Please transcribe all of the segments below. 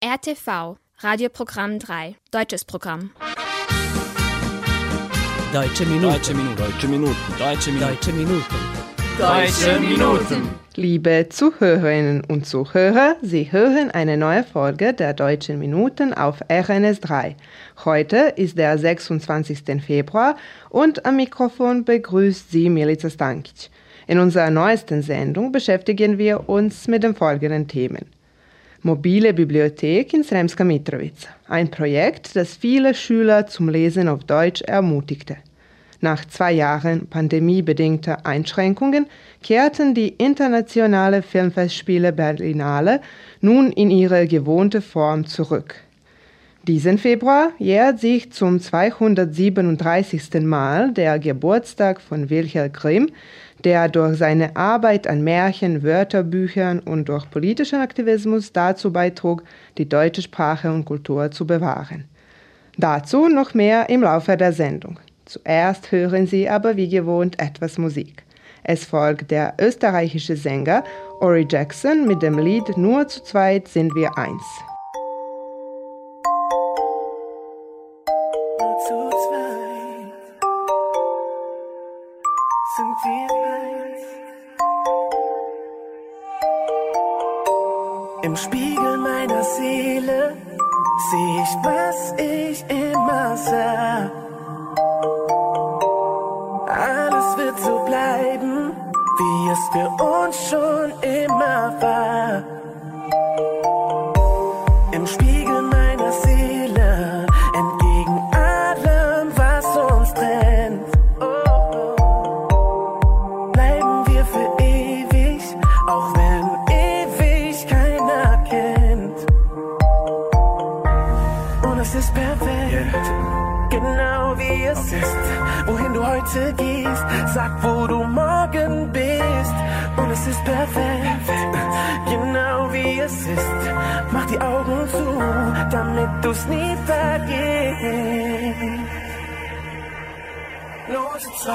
RTV, Radioprogramm 3, deutsches Programm. Deutsche Minuten. Deutsche Minuten. Deutsche Minuten. Deutsche Minuten. Deutsche Minuten. Deutsche Minuten. Liebe Zuhörerinnen und Zuhörer, Sie hören eine neue Folge der Deutschen Minuten auf RNS 3. Heute ist der 26. Februar und am Mikrofon begrüßt Sie Milica Stankic. In unserer neuesten Sendung beschäftigen wir uns mit den folgenden Themen. Mobile Bibliothek in Sremska Mitrovica, ein Projekt, das viele Schüler zum Lesen auf Deutsch ermutigte. Nach zwei Jahren pandemiebedingter Einschränkungen kehrten die internationale Filmfestspiele Berlinale nun in ihre gewohnte Form zurück. Diesen Februar jährt sich zum 237. Mal der Geburtstag von Wilhelm Grimm, der durch seine Arbeit an Märchen, Wörterbüchern und durch politischen Aktivismus dazu beitrug, die deutsche Sprache und Kultur zu bewahren. Dazu noch mehr im Laufe der Sendung. Zuerst hören Sie aber wie gewohnt etwas Musik. Es folgt der österreichische Sänger Ori Jackson mit dem Lied Nur zu zweit sind wir eins. Spiegel meiner Seele sehe ich, was ich immer sah. Alles wird so bleiben, wie es für uns schon immer war. heute gehst. Sag, wo du morgen bist. Und es ist perfekt, genau wie es ist. Mach die Augen zu, damit du's nie vergisst. Note 2.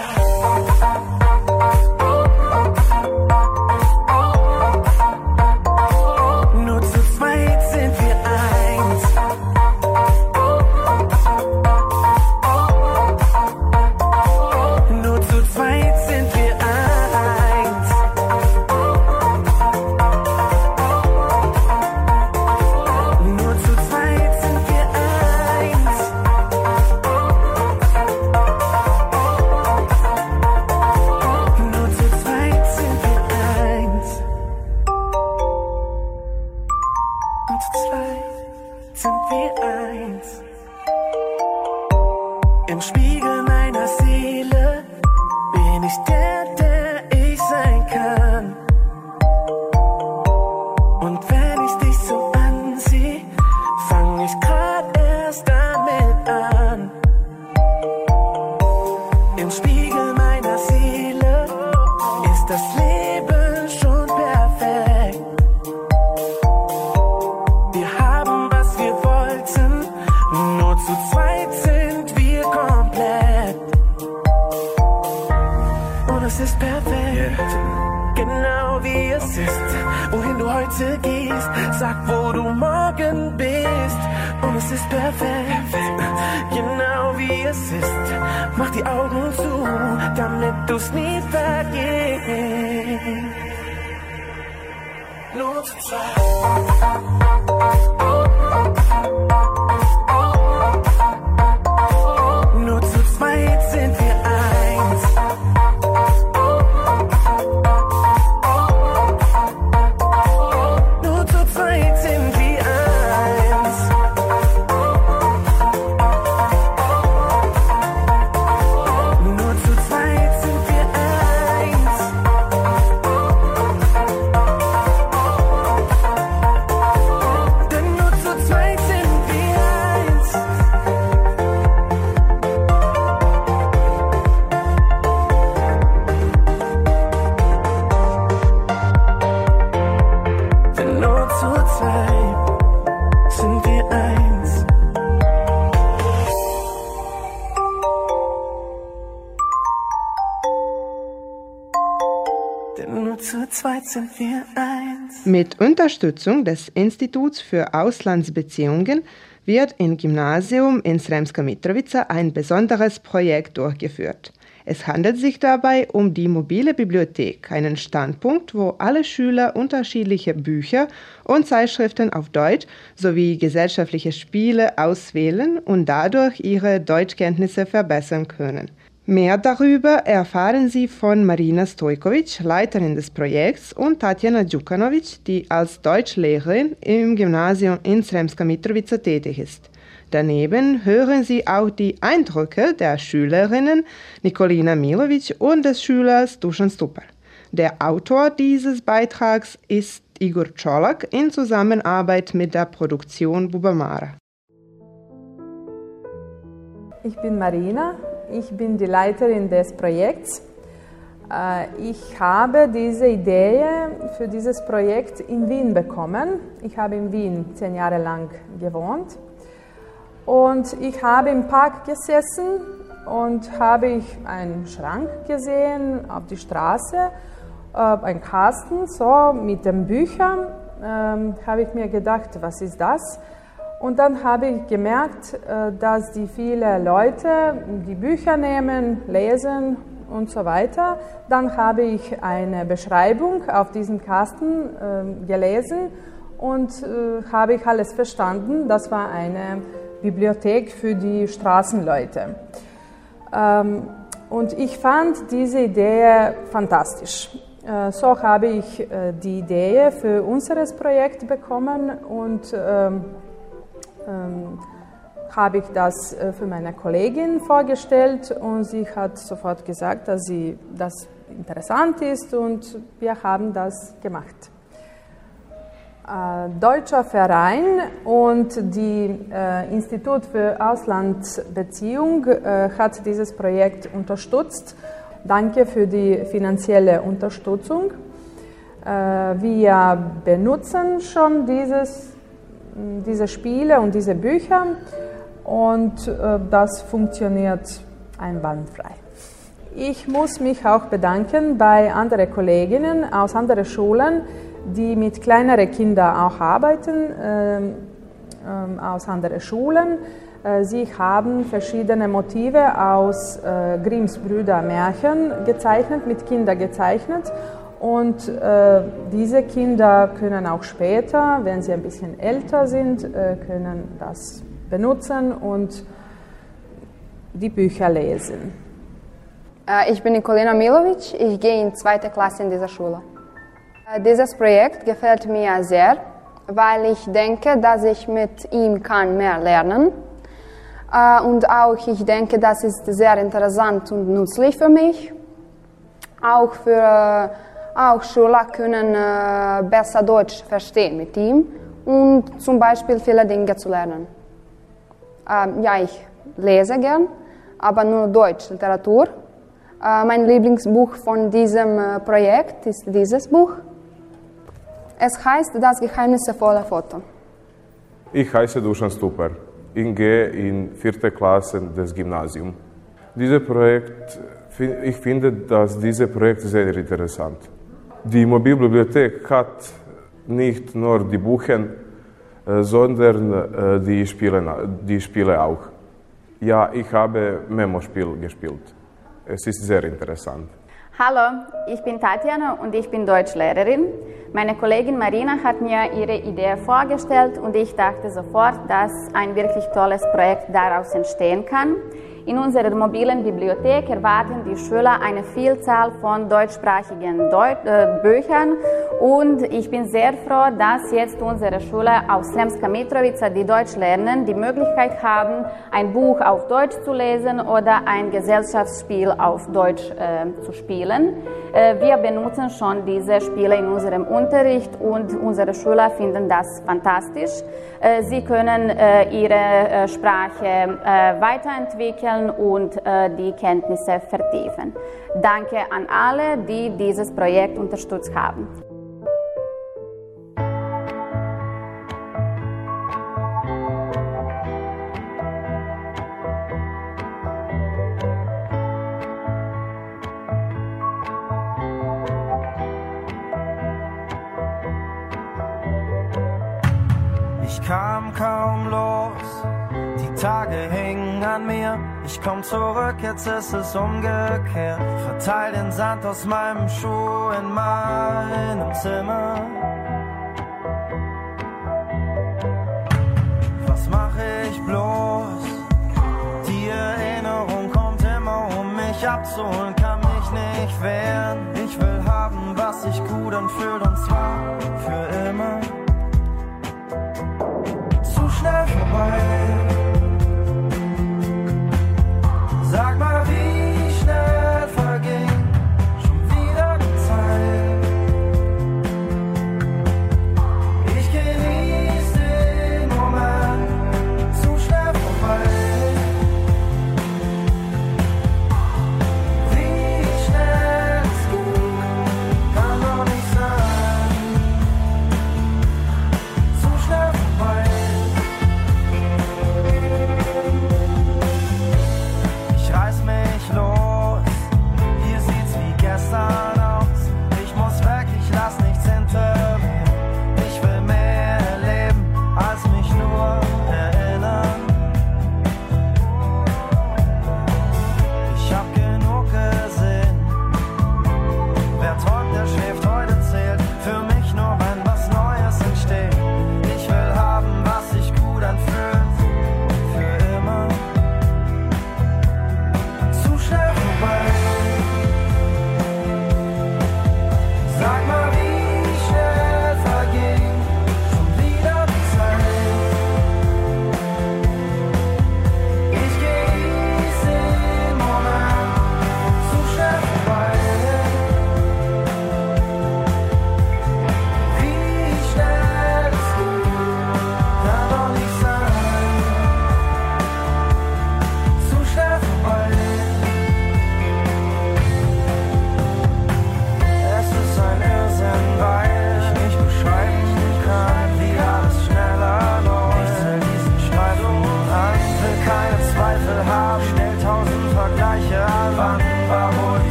Und es ist perfekt, genau wie es ist. Mach die Augen zu, damit du's nie vergisst. Nur zu zweit. Sind wir eins. Mit Unterstützung des Instituts für Auslandsbeziehungen wird im Gymnasium in Sremska Mitrovica ein besonderes Projekt durchgeführt. Es handelt sich dabei um die mobile Bibliothek, einen Standpunkt, wo alle Schüler unterschiedliche Bücher und Zeitschriften auf Deutsch sowie gesellschaftliche Spiele auswählen und dadurch ihre Deutschkenntnisse verbessern können. Mehr darüber erfahren Sie von Marina Stojkovic, Leiterin des Projekts, und Tatjana Djukanovic, die als Deutschlehrerin im Gymnasium in Sremska Mitrovica tätig ist. Daneben hören Sie auch die Eindrücke der Schülerinnen Nikolina Milovic und des Schülers Dusan Stupar. Der Autor dieses Beitrags ist Igor Czolak in Zusammenarbeit mit der Produktion Bubamara. Ich bin Marina, ich bin die Leiterin des Projekts. Äh, ich habe diese Idee für dieses Projekt in Wien bekommen. Ich habe in Wien zehn Jahre lang gewohnt und ich habe im Park gesessen und habe ich einen Schrank gesehen auf die Straße, äh, ein Kasten so mit den Büchern. Ähm, habe ich mir gedacht, was ist das? Und dann habe ich gemerkt, äh, dass die viele Leute die Bücher nehmen, lesen und so weiter. Dann habe ich eine Beschreibung auf diesem Kasten äh, gelesen und äh, habe ich alles verstanden. Das war eine Bibliothek für die Straßenleute. Ähm, und ich fand diese Idee fantastisch. Äh, so habe ich die Idee für unser Projekt bekommen und ähm, habe ich das äh, für meine Kollegin vorgestellt und sie hat sofort gesagt, dass sie das interessant ist und wir haben das gemacht. Äh, deutscher Verein und die äh, Institut für Auslandsbeziehung äh, hat dieses Projekt unterstützt. Danke für die finanzielle Unterstützung. Äh, wir benutzen schon dieses, diese Spiele und diese Bücher und äh, das funktioniert einwandfrei. Ich muss mich auch bedanken bei anderen Kolleginnen aus anderen Schulen, die mit kleineren Kindern auch arbeiten, ähm, ähm, aus anderen Schulen. Äh, sie haben verschiedene Motive aus äh, Grimms Brüder Märchen gezeichnet, mit Kindern gezeichnet. Und äh, diese Kinder können auch später, wenn sie ein bisschen älter sind, äh, können das benutzen und die Bücher lesen. Äh, ich bin Nikolina Milovic, ich gehe in zweite Klasse in dieser Schule. Äh, dieses Projekt gefällt mir sehr, weil ich denke, dass ich mit ihm kann mehr lernen äh, und auch ich denke, das ist sehr interessant und nützlich für mich. Auch für auch Schüler können äh, besser Deutsch verstehen mit ihm und zum Beispiel viele Dinge zu lernen. Ähm, ja, ich lese gern, aber nur Deutsch, Literatur. Mein Lieblingsbuch von diesem Projekt ist dieses Buch. Es heißt das geheimnisvolle Foto. Ich heiße Dusan Stuper. Ich gehe in vierte Klasse des Gymnasiums. Dieses Projekt, ich finde, dass dieses Projekt sehr interessant. Die Mobilbibliothek hat nicht nur die Bücher, äh, sondern äh, die Spiele, die Spiele auch. Ja, ich habe Memo-Spiel gespielt. Es ist sehr interessant. Hallo, ich bin Tatjana und ich bin Deutschlehrerin. Meine Kollegin Marina hat mir ihre Idee vorgestellt und ich dachte sofort, dass ein wirklich tolles Projekt daraus entstehen kann. In unserer mobilen Bibliothek erwarten die Schüler eine Vielzahl von deutschsprachigen Deut äh, Büchern und ich bin sehr froh, dass jetzt unsere Schüler aus Sremska Mitrovica, die Deutsch lernen, die Möglichkeit haben, ein Buch auf Deutsch zu lesen oder ein Gesellschaftsspiel auf Deutsch äh, zu spielen. Äh, wir benutzen schon diese Spiele in unserem Unterricht und unsere Schüler finden das fantastisch. Äh, sie können äh, ihre Sprache weiterentwickeln und die Kenntnisse vertiefen. Danke an alle, die dieses Projekt unterstützt haben. Zurück, jetzt ist es umgekehrt. Verteil den Sand aus meinem Schuh in meinem Zimmer. Was mache ich bloß? Die Erinnerung kommt immer, um mich abzuholen, kann mich nicht wehren. Ich will haben, was sich gut anfühlt, und zwar für immer. Zu schnell vorbei.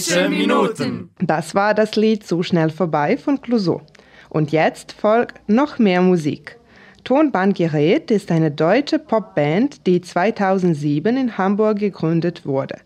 Deutsche Minuten. Das war das Lied So schnell vorbei von Clouseau. Und jetzt folgt noch mehr Musik. Tonbandgerät ist eine deutsche Popband, die 2007 in Hamburg gegründet wurde.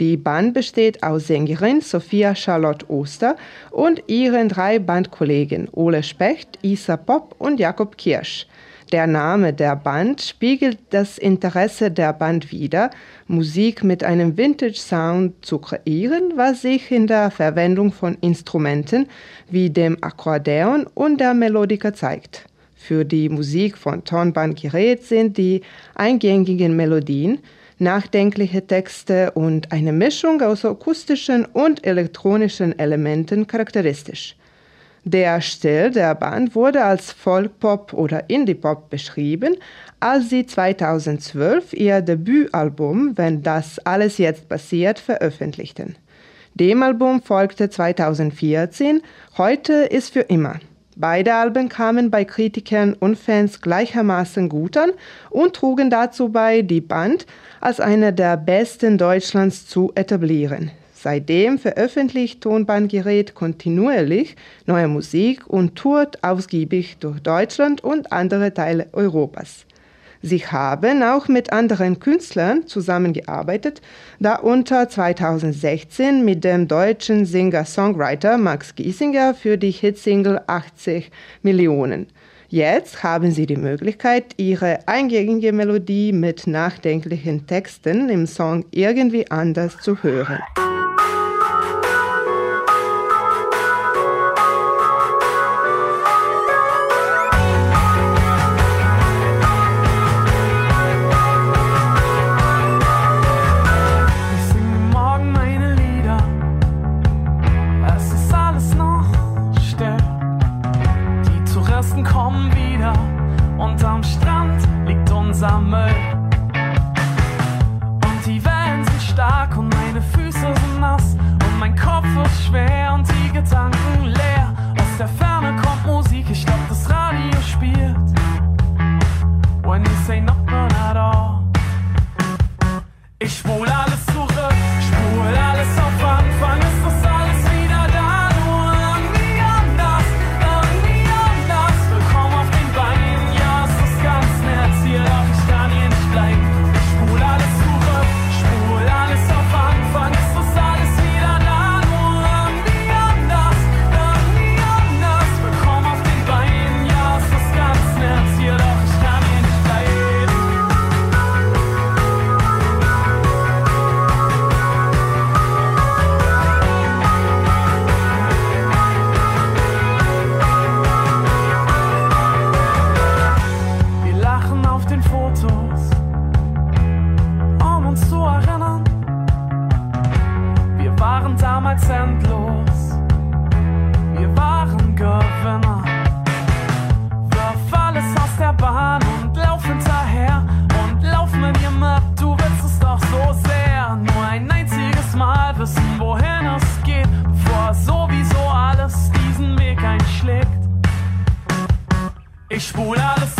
Die Band besteht aus Sängerin Sophia Charlotte Oster und ihren drei Bandkollegen Ole Specht, Isa Popp und Jakob Kirsch. Der Name der Band spiegelt das Interesse der Band wider, Musik mit einem Vintage-Sound zu kreieren, was sich in der Verwendung von Instrumenten wie dem Akkordeon und der Melodika zeigt. Für die Musik von Tonbandgerät sind die eingängigen Melodien, nachdenkliche Texte und eine Mischung aus akustischen und elektronischen Elementen charakteristisch. Der Stil der Band wurde als Folkpop oder Indie-Pop beschrieben, als sie 2012 ihr Debütalbum Wenn das alles jetzt passiert veröffentlichten. Dem Album folgte 2014 Heute ist für immer. Beide Alben kamen bei Kritikern und Fans gleichermaßen gut an und trugen dazu bei, die Band als eine der besten Deutschlands zu etablieren. Seitdem veröffentlicht Tonbandgerät kontinuierlich neue Musik und tourt ausgiebig durch Deutschland und andere Teile Europas. Sie haben auch mit anderen Künstlern zusammengearbeitet, darunter 2016 mit dem deutschen Singer-Songwriter Max Giesinger für die Hitsingle 80 Millionen. Jetzt haben Sie die Möglichkeit, Ihre eingängige Melodie mit nachdenklichen Texten im Song irgendwie anders zu hören. waren damals endlos. Wir waren Gewinner. Wirf alles aus der Bahn und lauf hinterher. Und lauf mit ihr mit, du willst es doch so sehr. Nur ein einziges Mal wissen, wohin es geht. Bevor sowieso alles diesen Weg einschlägt. Ich spule alles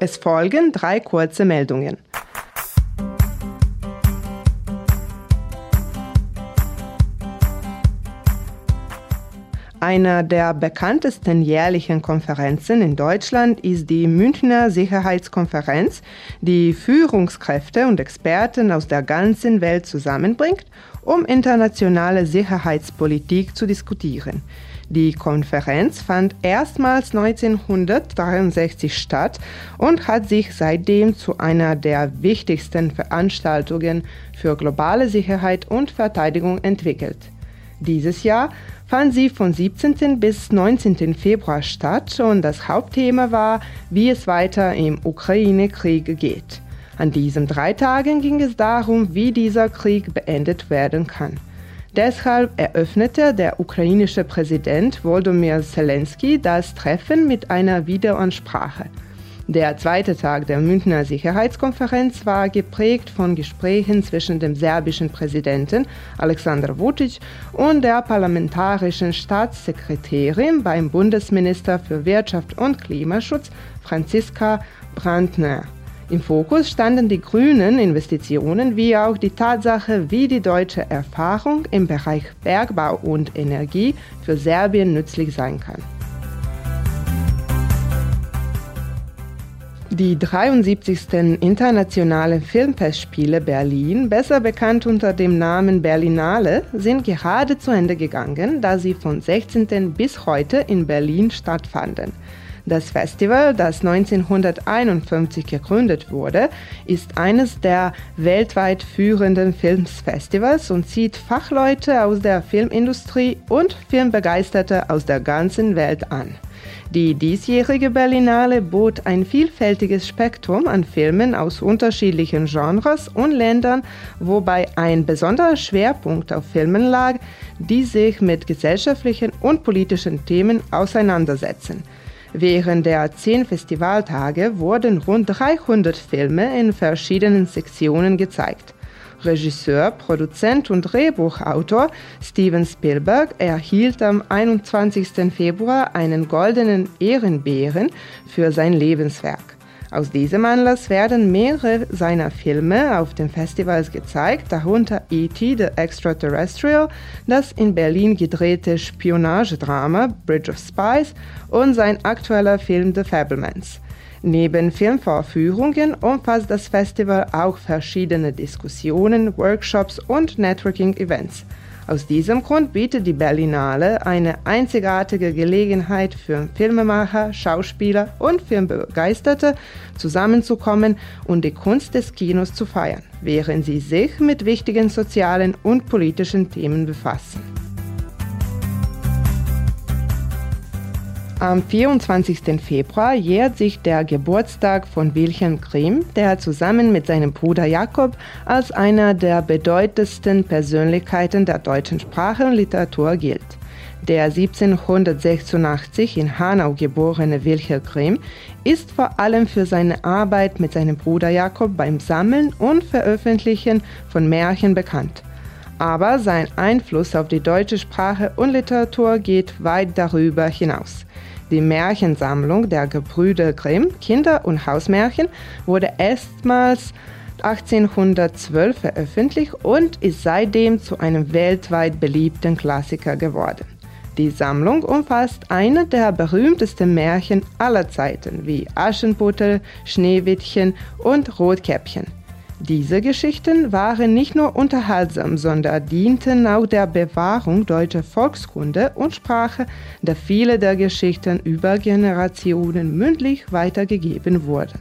Es folgen drei kurze Meldungen. Einer der bekanntesten jährlichen Konferenzen in Deutschland ist die Münchner Sicherheitskonferenz, die Führungskräfte und Experten aus der ganzen Welt zusammenbringt, um internationale Sicherheitspolitik zu diskutieren. Die Konferenz fand erstmals 1963 statt und hat sich seitdem zu einer der wichtigsten Veranstaltungen für globale Sicherheit und Verteidigung entwickelt. Dieses Jahr fand sie von 17. bis 19. Februar statt und das Hauptthema war, wie es weiter im Ukraine-Krieg geht. An diesen drei Tagen ging es darum, wie dieser Krieg beendet werden kann. Deshalb eröffnete der ukrainische Präsident Volodymyr Zelensky das Treffen mit einer Videoansprache. Der zweite Tag der Münchner Sicherheitskonferenz war geprägt von Gesprächen zwischen dem serbischen Präsidenten Alexander Vucic und der parlamentarischen Staatssekretärin beim Bundesminister für Wirtschaft und Klimaschutz Franziska Brandner. Im Fokus standen die grünen Investitionen wie auch die Tatsache, wie die deutsche Erfahrung im Bereich Bergbau und Energie für Serbien nützlich sein kann. Die 73. Internationalen Filmfestspiele Berlin, besser bekannt unter dem Namen Berlinale, sind gerade zu Ende gegangen, da sie von 16. bis heute in Berlin stattfanden. Das Festival, das 1951 gegründet wurde, ist eines der weltweit führenden Filmfestivals und zieht Fachleute aus der Filmindustrie und Filmbegeisterte aus der ganzen Welt an. Die diesjährige Berlinale bot ein vielfältiges Spektrum an Filmen aus unterschiedlichen Genres und Ländern, wobei ein besonderer Schwerpunkt auf Filmen lag, die sich mit gesellschaftlichen und politischen Themen auseinandersetzen. Während der zehn Festivaltage wurden rund 300 Filme in verschiedenen Sektionen gezeigt. Regisseur, Produzent und Drehbuchautor Steven Spielberg erhielt am 21. Februar einen goldenen Ehrenbären für sein Lebenswerk. Aus diesem Anlass werden mehrere seiner Filme auf den Festivals gezeigt, darunter E.T. The Extraterrestrial, das in Berlin gedrehte Spionagedrama Bridge of Spies und sein aktueller Film The Fablemans. Neben Filmvorführungen umfasst das Festival auch verschiedene Diskussionen, Workshops und Networking-Events. Aus diesem Grund bietet die Berlinale eine einzigartige Gelegenheit für Filmemacher, Schauspieler und Filmbegeisterte zusammenzukommen und die Kunst des Kinos zu feiern, während sie sich mit wichtigen sozialen und politischen Themen befassen. Am 24. Februar jährt sich der Geburtstag von Wilhelm Grimm, der zusammen mit seinem Bruder Jakob als einer der bedeutendsten Persönlichkeiten der deutschen Sprache und Literatur gilt. Der 1786 in Hanau geborene Wilhelm Grimm ist vor allem für seine Arbeit mit seinem Bruder Jakob beim Sammeln und Veröffentlichen von Märchen bekannt. Aber sein Einfluss auf die deutsche Sprache und Literatur geht weit darüber hinaus. Die Märchensammlung der Gebrüder Grimm, Kinder- und Hausmärchen, wurde erstmals 1812 veröffentlicht und ist seitdem zu einem weltweit beliebten Klassiker geworden. Die Sammlung umfasst eine der berühmtesten Märchen aller Zeiten wie Aschenputtel, Schneewittchen und Rotkäppchen. Diese Geschichten waren nicht nur unterhaltsam, sondern dienten auch der Bewahrung deutscher Volkskunde und Sprache, da viele der Geschichten über Generationen mündlich weitergegeben wurden.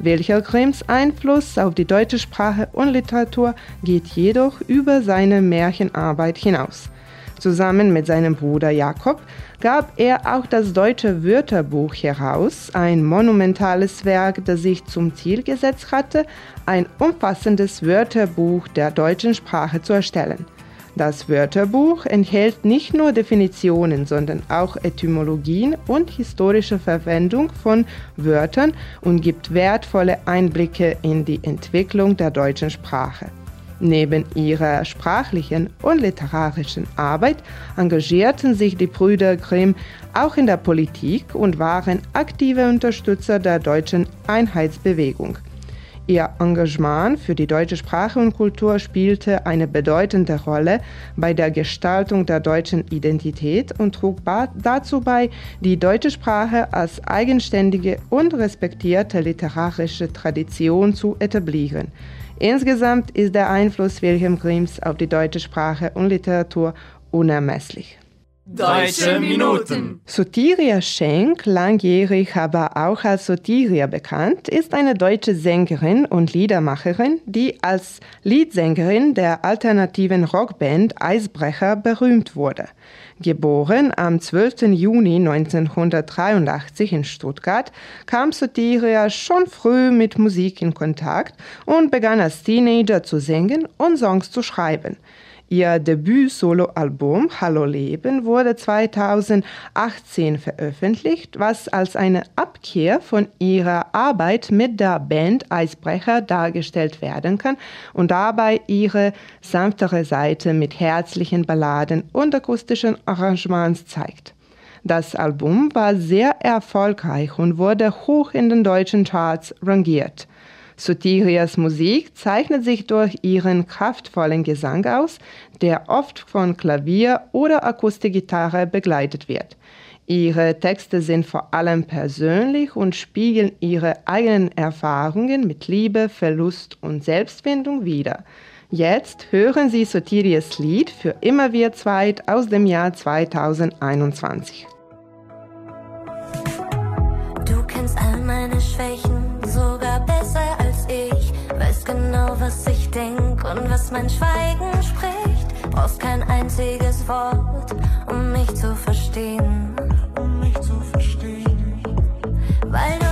Wilhelm Grimms Einfluss auf die deutsche Sprache und Literatur geht jedoch über seine Märchenarbeit hinaus. Zusammen mit seinem Bruder Jakob gab er auch das deutsche Wörterbuch heraus, ein monumentales Werk, das sich zum Ziel gesetzt hatte, ein umfassendes Wörterbuch der deutschen Sprache zu erstellen. Das Wörterbuch enthält nicht nur Definitionen, sondern auch Etymologien und historische Verwendung von Wörtern und gibt wertvolle Einblicke in die Entwicklung der deutschen Sprache. Neben ihrer sprachlichen und literarischen Arbeit engagierten sich die Brüder Grimm auch in der Politik und waren aktive Unterstützer der deutschen Einheitsbewegung. Ihr Engagement für die deutsche Sprache und Kultur spielte eine bedeutende Rolle bei der Gestaltung der deutschen Identität und trug dazu bei, die deutsche Sprache als eigenständige und respektierte literarische Tradition zu etablieren. Insgesamt ist der Einfluss Wilhelm Grimms auf die deutsche Sprache und Literatur unermesslich. Deutsche Minuten. Sotiria Schenk, langjährig aber auch als Sotiria bekannt, ist eine deutsche Sängerin und Liedermacherin, die als Leadsängerin der alternativen Rockband Eisbrecher berühmt wurde. Geboren am 12. Juni 1983 in Stuttgart, kam Sotiria schon früh mit Musik in Kontakt und begann als Teenager zu singen und Songs zu schreiben. Ihr Debüt-Soloalbum Hallo Leben wurde 2018 veröffentlicht, was als eine Abkehr von ihrer Arbeit mit der Band Eisbrecher dargestellt werden kann und dabei ihre sanftere Seite mit herzlichen Balladen und akustischen Arrangements zeigt. Das Album war sehr erfolgreich und wurde hoch in den deutschen Charts rangiert. Sotirias Musik zeichnet sich durch ihren kraftvollen Gesang aus, der oft von Klavier oder Akustikgitarre begleitet wird. Ihre Texte sind vor allem persönlich und spiegeln ihre eigenen Erfahrungen mit Liebe, Verlust und Selbstfindung wider. Jetzt hören Sie Sotirias Lied für immer wir zweit aus dem Jahr 2021. Du kennst all meine Schwächen was ich denk und was mein Schweigen spricht. Brauchst kein einziges Wort, um mich zu verstehen. Um mich zu verstehen. Weil du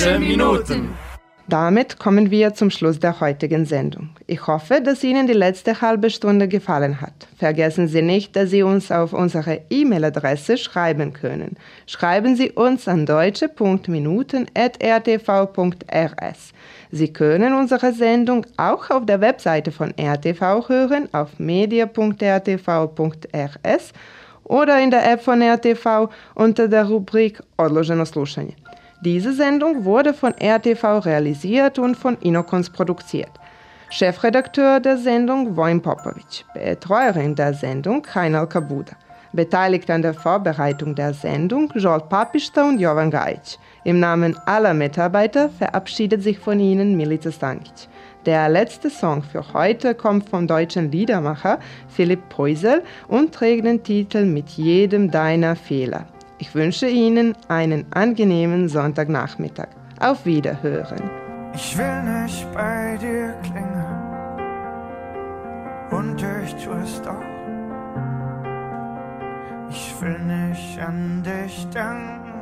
Deutsche Minuten. Damit kommen wir zum Schluss der heutigen Sendung. Ich hoffe, dass Ihnen die letzte halbe Stunde gefallen hat. Vergessen Sie nicht, dass Sie uns auf unsere E-Mail-Adresse schreiben können. Schreiben Sie uns an deutsche.minuten.rtv.rs. Sie können unsere Sendung auch auf der Webseite von RTV hören, auf media.rtv.rs oder in der App von RTV unter der Rubrik Odloženo slušanje. Diese Sendung wurde von RTV realisiert und von Inokons produziert. Chefredakteur der Sendung Wojn Popovic, Betreuerin der Sendung Heinal Kabuda. Beteiligt an der Vorbereitung der Sendung Joel Papista und Jovan Gajic. Im Namen aller Mitarbeiter verabschiedet sich von Ihnen Milica Stankic. Der letzte Song für heute kommt vom deutschen Liedermacher Philipp Peusel und trägt den Titel Mit jedem deiner Fehler. Ich wünsche Ihnen einen angenehmen Sonntagnachmittag. Auf Wiederhören. Ich will nicht bei dir klingen und ich tue es doch. Ich will nicht an dich denken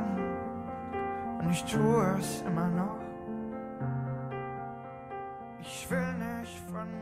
und ich tue es immer noch. Ich will nicht von dir.